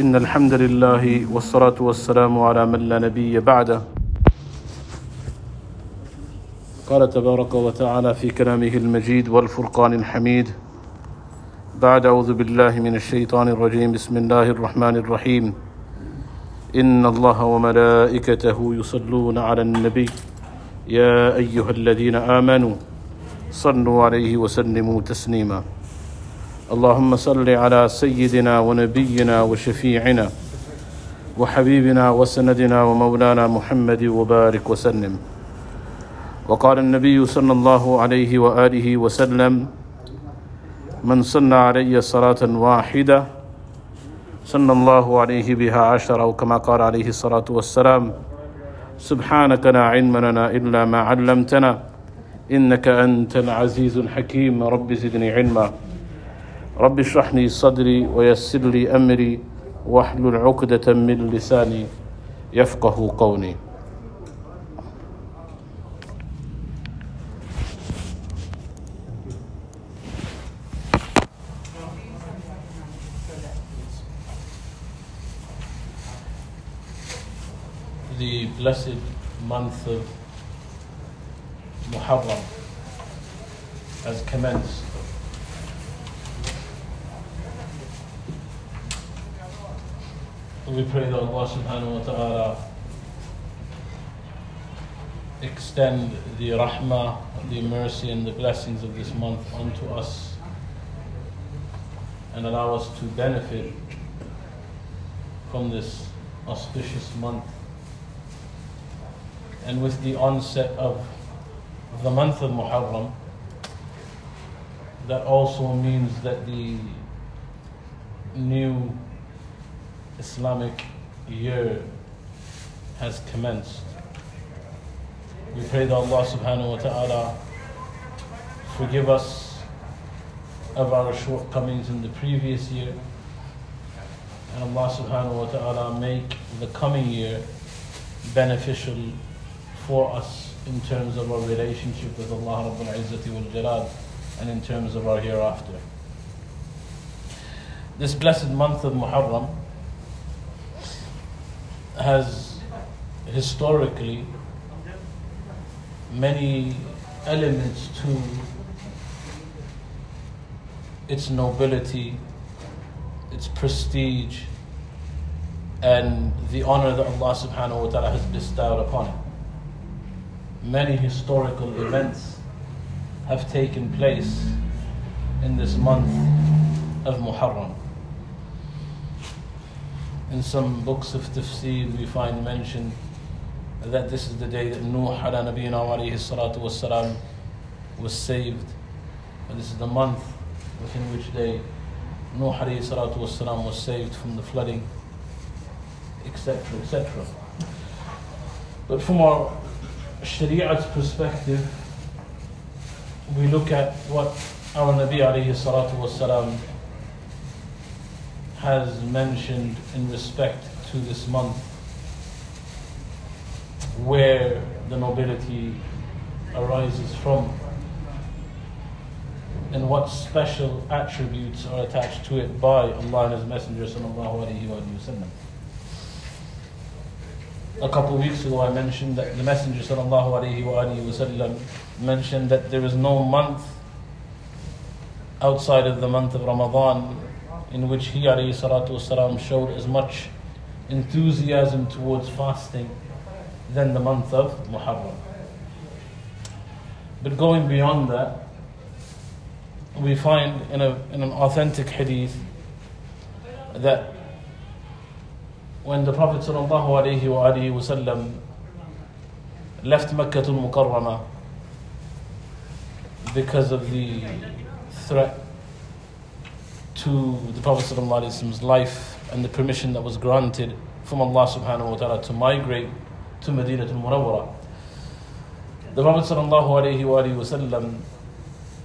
إن الحمد لله والصلاة والسلام على من لا نبي بعده. قال تبارك وتعالى في كلامه المجيد والفرقان الحميد. بعد أعوذ بالله من الشيطان الرجيم. بسم الله الرحمن الرحيم. إن الله وملائكته يصلون على النبي. يا أيها الذين آمنوا صلوا عليه وسلموا تسليما. اللهم صل على سيدنا ونبينا وشفيعنا وحبيبنا وسندنا ومولانا محمد وبارك وسلم. وقال النبي صلى الله عليه وآله وسلم من صلى علي صلاة واحدة صلى الله عليه بها عشر أو كما قال عليه الصلاة والسلام سبحانك لا علم لنا إلا ما علمتنا إنك أنت العزيز الحكيم رب زدني علما. رب اشرح لي صدري ويسر لي أمري واحلل عقدة من لساني يفقه قولي the blessed month of Muharram has commenced. We pray that Allah subhanahu wa ta'ala extend the rahmah, the mercy and the blessings of this month unto us and allow us to benefit from this auspicious month. And with the onset of the month of Muharram, that also means that the new Islamic year has commenced. We pray that Allah subhanahu wa ta'ala forgive us of our shortcomings in the previous year and Allah subhanahu wa ta'ala make the coming year beneficial for us in terms of our relationship with Allah Rabbul Izzati wal Jalal and in terms of our hereafter. This blessed month of Muharram has historically many elements to its nobility, its prestige, and the honor that Allah subhanahu wa ta'ala has bestowed upon it many historical events have taken place in this month of Muharram. In some books of tafsir, we find mention that this is the day that Nuh ala nabiyina was saved. And this is the month within which day Nuh alayhi was saved from the flooding, etc., etc. But from our Shariah's perspective, we look at what our Nabi alayhi salatu has mentioned in respect to this month, where the nobility arises from, and what special attributes are attached to it by Allah and His Messenger sallallahu alayhi wa sallam. A couple of weeks ago I mentioned that the Messenger sallallahu alaihi wasallam mentioned that there is no month outside of the month of Ramadan in which he alayhi salatu wasalam showed as much enthusiasm towards fasting than the month of Muharram. But going beyond that, we find in, a, in an authentic hadith that when the Prophet وسلم, left Makkah al-Mukarramah because of the threat to the Prophet ﷺ's life and the permission that was granted from Allah subhanahu wa ta'ala to migrate to Medina al-Munawwara. The Prophet ﷺ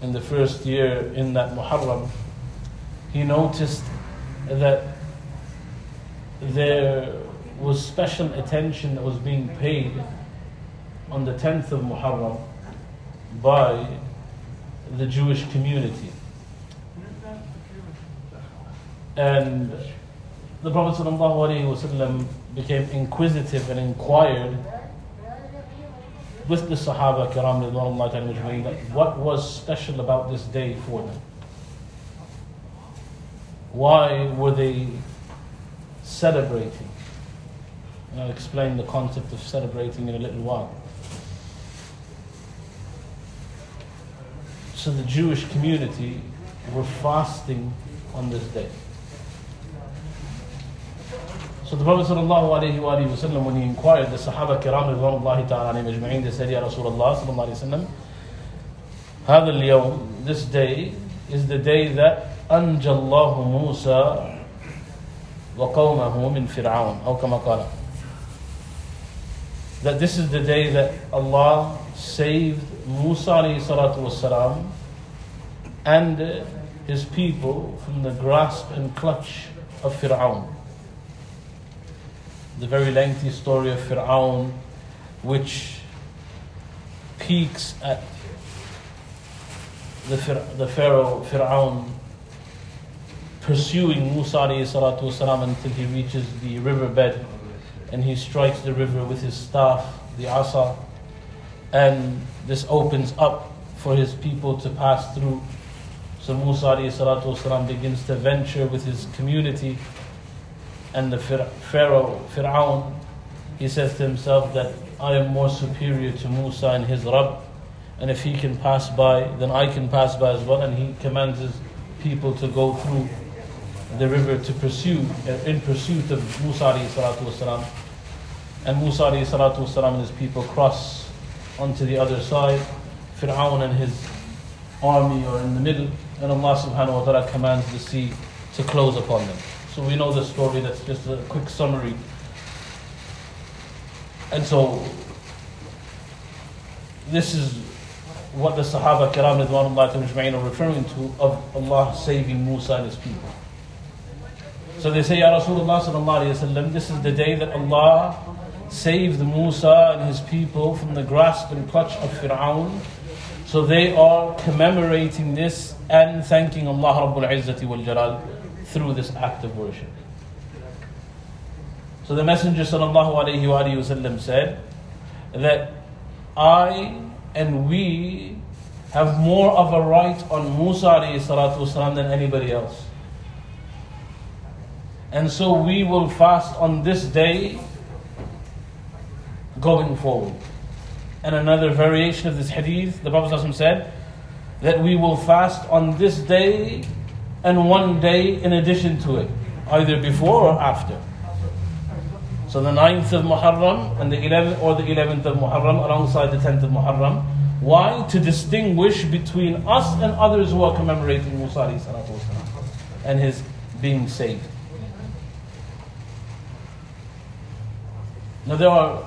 in the first year in that Muharram, he noticed that there was special attention that was being paid on the 10th of Muharram by the Jewish community. And the Prophet ﷺ became inquisitive and inquired with the Sahaba Kiram what was special about this day for them. Why were they celebrating? And I'll explain the concept of celebrating in a little while. So the Jewish community were fasting on this day. So the Prophet ﷺ, when he inquired the Sahaba Kiram Ridwanullahi ta'ala ajma'in, they said, Ya Rasulullah sallallahu alayhi wa sallam, هذا اليوم, this day, is the day that أنجى الله موسى وقومه من فرعون أو كما قال that this is the day that Allah saved Musa alayhi wasalam and his people from the grasp and clutch of Fir'aun the very lengthy story of Fir'aun, which peaks at the, the Pharaoh, Fir'aun, pursuing Musa والسلام, until he reaches the riverbed and he strikes the river with his staff, the asa, and this opens up for his people to pass through. So Musa والسلام, begins to venture with his community and the Pharaoh, Fir'aun, he says to himself that I am more superior to Musa and his Rabb, and if he can pass by, then I can pass by as well. And he commands his people to go through the river to pursue, uh, in pursuit of Musa والسلام. And Musa والسلام, and his people cross onto the other side. Fir'aun and his army are in the middle, and Allah subhanahu wa ta'ala commands the sea to close upon them. So we know the story, that's just a quick summary. And so, this is what the Sahaba Kiram are referring to of Allah saving Musa and his people. So they say, Ya Rasulullah sallallahu this is the day that Allah saved Musa and his people from the grasp and clutch of Fir'aun. So they are commemorating this and thanking Allah Rabbul Izzati wal Jalal through this act of worship. So the Messenger وسلم, said that I and we have more of a right on Musa والسلام, than anybody else. And so we will fast on this day going forward. And another variation of this hadith, the Prophet said that we will fast on this day and one day in addition to it, either before or after. So the 9th of Muharram and the 11th or the 11th of Muharram alongside the 10th of Muharram. Why? To distinguish between us and others who are commemorating Musa and his being saved. Now there are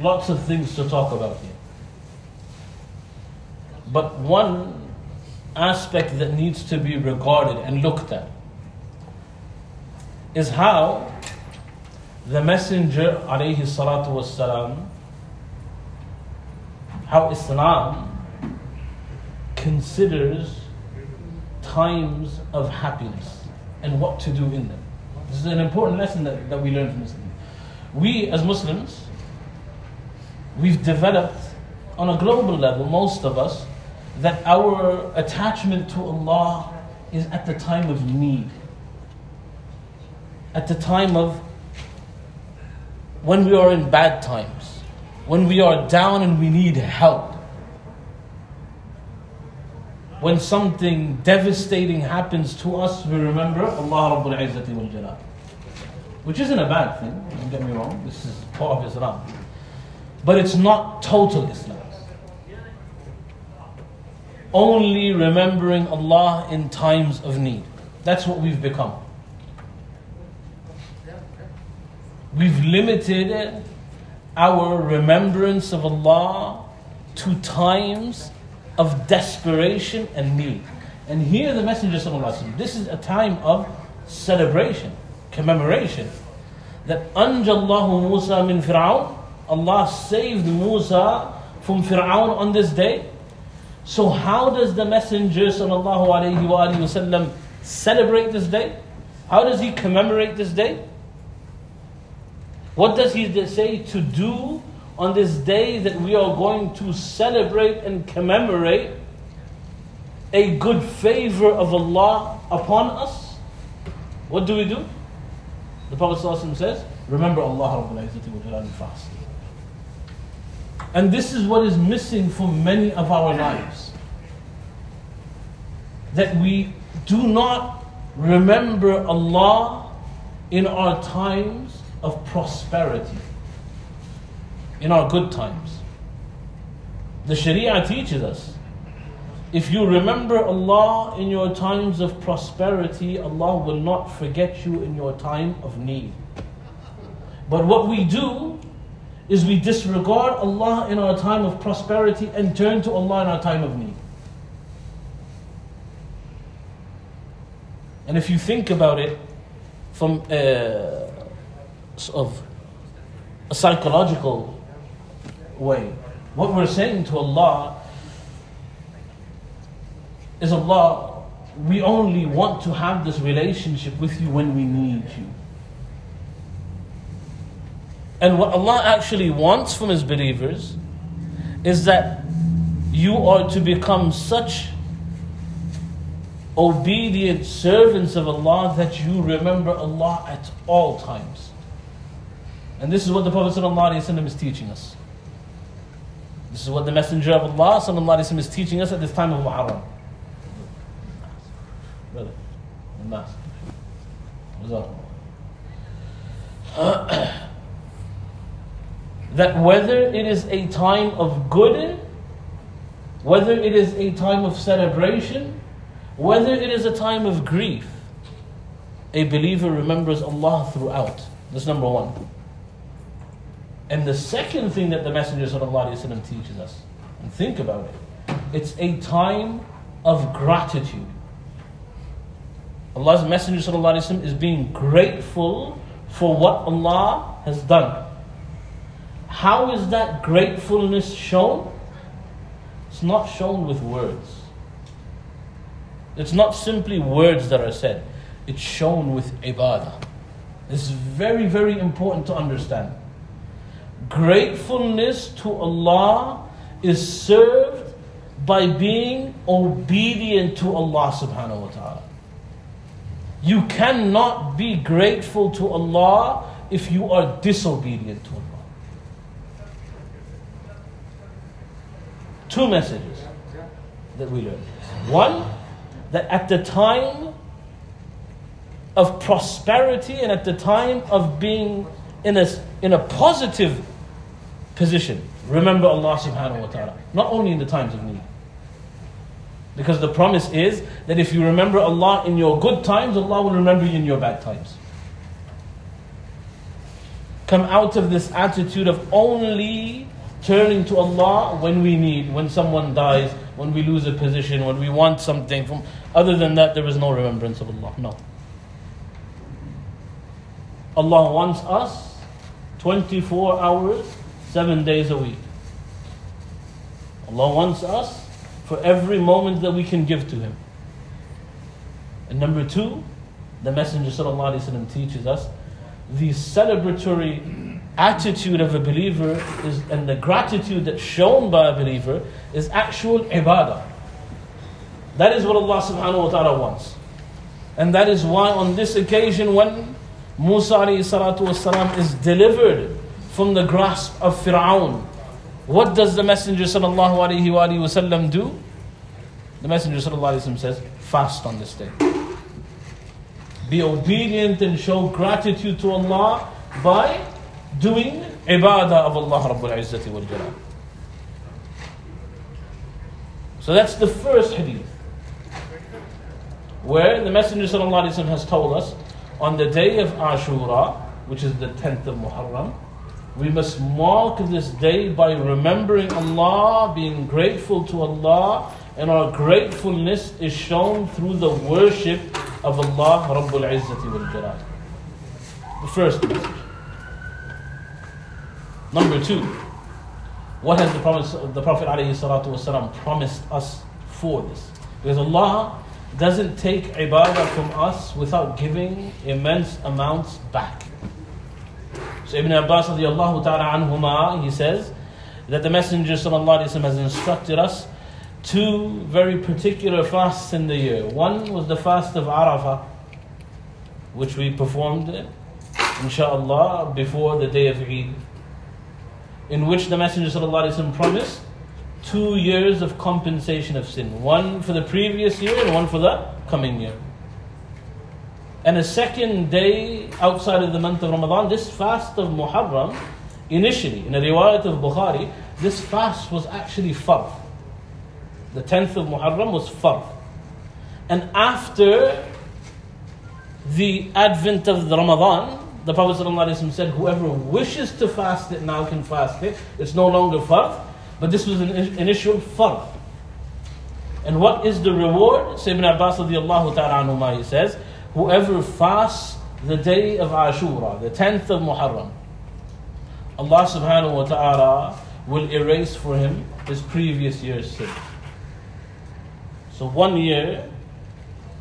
lots of things to talk about here. But one aspect that needs to be regarded and looked at is how the Messenger alayhi salatu wasalam, how Islam considers times of happiness and what to do in them. This is an important lesson that, that we learn from Islam. We as Muslims, we've developed on a global level, most of us, that our attachment to Allah is at the time of need. At the time of when we are in bad times, when we are down and we need help, when something devastating happens to us, we remember Allah Rabbul Izzati wal Jalal. Which isn't a bad thing, don't get me wrong, this is part of Islam. But it's not total Islam only remembering Allah in times of need. That's what we've become. We've limited our remembrance of Allah to times of desperation and need. And here the Messenger this is a time of celebration, commemoration. That Anjallahu Musa min Fir'aun, Allah saved Musa from Fir'aun on this day. So, how does the Messenger وسلم, celebrate this day? How does he commemorate this day? What does he say to do on this day that we are going to celebrate and commemorate a good favor of Allah upon us? What do we do? The Prophet ﷺ says, Remember Allah Rabbul Izzati wa Jalal fast. And this is what is missing from many of our lives. That we do not remember Allah in our times of prosperity, in our good times. The Sharia teaches us if you remember Allah in your times of prosperity, Allah will not forget you in your time of need. But what we do is we disregard Allah in our time of prosperity and turn to Allah in our time of need. And if you think about it from uh, a, of a psychological way, what we're saying to Allah is Allah, we only want to have this relationship with you when we need you. And what Allah actually wants from His believers is that you are to become such obedient servants of Allah that you remember Allah at all times. And this is what the Prophet ﷺ is teaching us. This is what the Messenger of Allah ﷺ is teaching us at this time of Muharram. Brother. that whether it is a time of good, whether it is a time of celebration, whether it is a time of grief, a believer remembers Allah throughout. That's number one. And the second thing that the Messenger ﷺ teaches us, and think about it, it's a time of gratitude. Allah's Messenger ﷺ is being grateful for what Allah has done. How is that gratefulness shown? It's not shown with words. It's not simply words that are said, it's shown with ibadah. Is very, very important to understand. Gratefulness to Allah is served by being obedient to Allah subhanahu wa ta'ala. You cannot be grateful to Allah if you are disobedient to Allah. Two messages that we learn. One, that at the time of prosperity and at the time of being in a, in a positive position, remember Allah subhanahu wa ta'ala. Not only in the times of need. Because the promise is that if you remember Allah in your good times, Allah will remember you in your bad times. Come out of this attitude of only turning to Allah when we need, when someone dies, when we lose a position, when we want something from other than that there is no remembrance of Allah. No. Allah wants us 24 hours, 7 days a week. Allah wants us for every moment that we can give to Him. And number two, the Messenger ﷺ teaches us the celebratory attitude of a believer is, and the gratitude that's shown by a believer is actual ibadah. That is what Allah subhanahu wa ta'ala wants. And that is why on this occasion when Musa والسلام, is delivered from the grasp of Fir'aun, what does the Messenger sallallahu alayhi wa sallam do? The Messenger sallallahu alayhi wa sallam says, fast on this day. Be obedient and show gratitude to Allah by doing ibadah of Allah Rabbul Izzati wal Jalal. So that's the first hadith. Where the Messenger ﷺ has told us on the day of Ashura, which is the 10th of Muharram, we must mark this day by remembering Allah, being grateful to Allah, and our gratefulness is shown through the worship of Allah Rabbul Izzati wal Jalal. The first message. Number two, what has the Prophet, the Prophet ﷺ promised us for this? Because Allah doesn't take ibadah from us without giving immense amounts back. So Ibn Abbas radiallahu ta'ala anhuma, he says that the Messenger wa has instructed us two very particular fasts in the year. One was the fast of Arafah, which we performed, inshallah, before the day of Eid, in which the Messenger ﷺ promised two years of compensation of sin one for the previous year and one for the coming year. And a second day outside of the month of Ramadan, this fast of Muharram, initially, in a riwayat of Bukhari, this fast was actually fard. The 10th of Muharram was fard. And after the advent of the Ramadan, the Prophet ﷺ said, Whoever wishes to fast it now can fast it. It's no longer fard, but this was an initial fard. And what is the reward? Sayyidina Abbas radiallahu ta'ala he says, Whoever fasts the day of Ashura, the 10th of Muharram, Allah subhanahu wa ta'ala will erase for him his previous year's sin. So one year,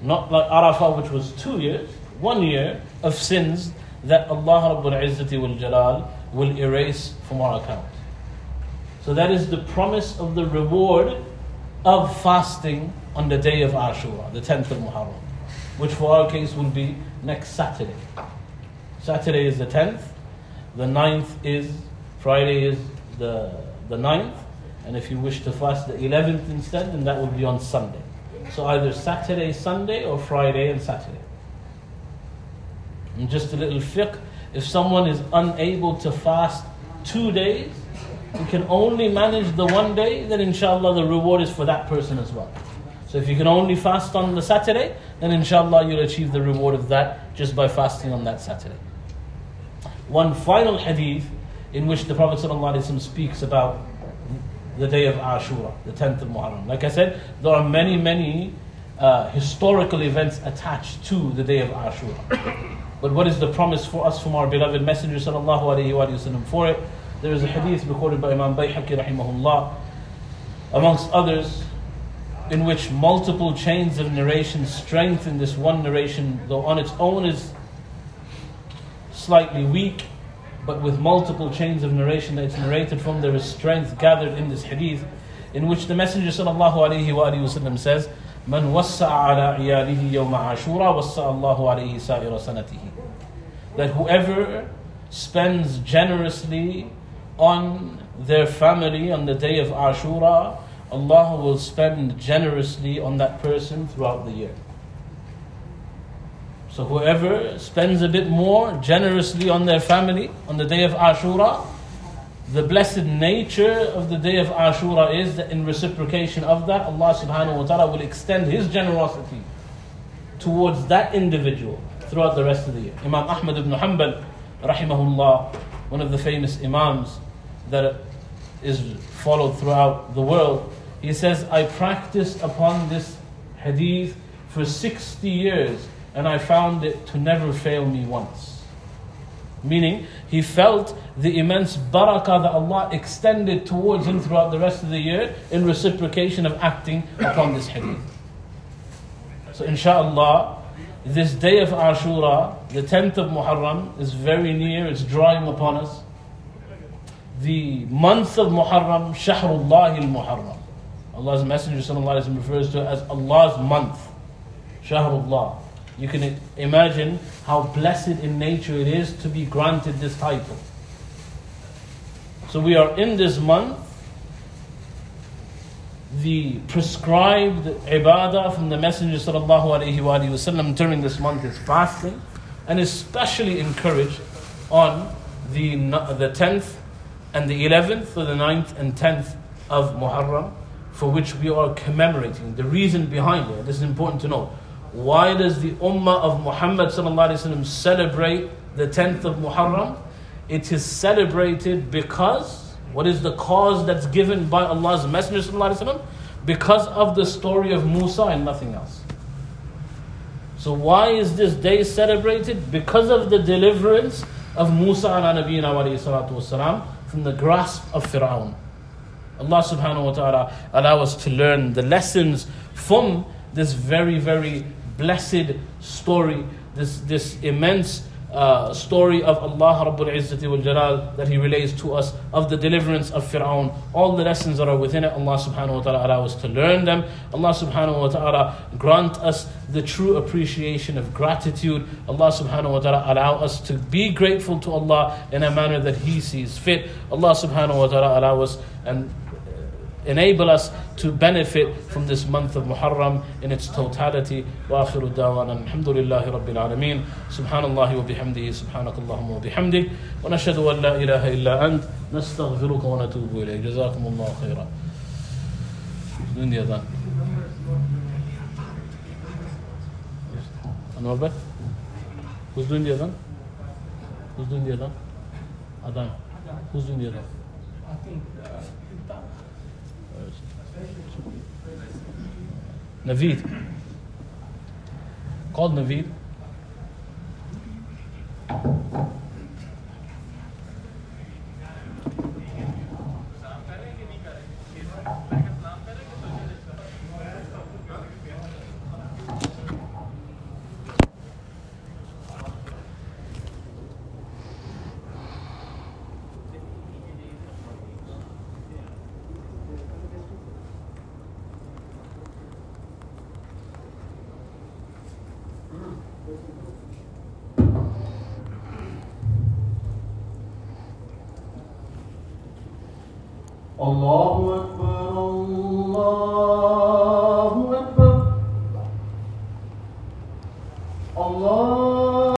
not like Arafah, which was two years, one year of sins that Allah Rabbul Jalal will erase from our account. So that is the promise of the reward of fasting on the day of Ashura, the 10th of Muharram, which for our case will be next Saturday. Saturday is the 10th, the 9th is, Friday is the, the 9th, and if you wish to fast the 11th instead, then that will be on Sunday. So either Saturday, Sunday, or Friday and Saturday. And just a little fiqh if someone is unable to fast two days, he can only manage the one day, then inshallah the reward is for that person as well. So if you can only fast on the Saturday, then inshallah you'll achieve the reward of that just by fasting on that Saturday. One final hadith in which the Prophet speaks about the day of Ashura, the 10th of Muharram. Like I said, there are many, many uh, historical events attached to the day of Ashura. But what is the promise for us from our beloved Messenger sallallahu alayhi wa sallam for it? There is a hadith recorded by Imam Bayhaqi rahimahullah, amongst others, in which multiple chains of narration strengthen this one narration, though on its own is slightly weak, but with multiple chains of narration that it's narrated from, there is strength gathered in this hadith, in which the Messenger sallallahu alayhi wa sallam says, من وسع على عياله يوم عاشوراء وسع الله عليه سائر سنته that whoever spends generously on their family on the day of Ashura Allah will spend generously on that person throughout the year so whoever spends a bit more generously on their family on the day of Ashura, the blessed nature of the day of Ashura is that in reciprocation of that, Allah subhanahu wa ta'ala will extend His generosity towards that individual throughout the rest of the year. Imam Ahmad ibn Hanbal, rahimahullah, one of the famous Imams that is followed throughout the world, he says, I practiced upon this hadith for 60 years and I found it to never fail me once. Meaning, he felt the immense barakah that Allah extended towards him throughout the rest of the year in reciprocation of acting upon this hadith. So, inshallah, this day of Ashura, the 10th of Muharram, is very near, it's drawing upon us. The month of Muharram, Shahrullah al Muharram. Allah's Messenger وسلم, refers to it as Allah's month, Shahrullah you can imagine how blessed in nature it is to be granted this title. So we are in this month. The prescribed ibadah from the Messenger sallallahu alaihi during this month is fasting, and especially encouraged on the the tenth and the eleventh, or the 9th and tenth of Muharram, for which we are commemorating. The reason behind it, this is important to know why does the Ummah of Muhammad celebrate the 10th of Muharram? It is celebrated because, what is the cause that's given by Allah's Messenger? Because of the story of Musa and nothing else. So, why is this day celebrated? Because of the deliverance of Musa and Nabiyyina from the grasp of Fir'aun. Allah subhanahu wa ta'ala allow us to learn the lessons from this very, very blessed story, this, this immense uh, story of Allah Rabbul Jalal that He relays to us of the deliverance of Fir'aun. All the lessons that are within it, Allah subhanahu wa ta'ala allow us to learn them. Allah subhanahu wa ta'ala grant us the true appreciation of gratitude. Allah subhanahu wa ta'ala allow us to be grateful to Allah in a manner that He sees fit. Allah subhanahu wa ta'ala allow us and enable us to benefit from this month of Muharram in its totality. وآخر الدعوانا الحمد لله رب العالمين سبحان الله وبحمده سبحانك اللهم وبحمدك ونشهد أن لا إله إلا أنت نستغفرك ونتوب إليك جزاكم الله خيرا دنيا Anwar Bey? Who's doing the adhan? Who's doing the adhan? Adhan. Who's doing the adhan? I think Naveed. Called Naveed.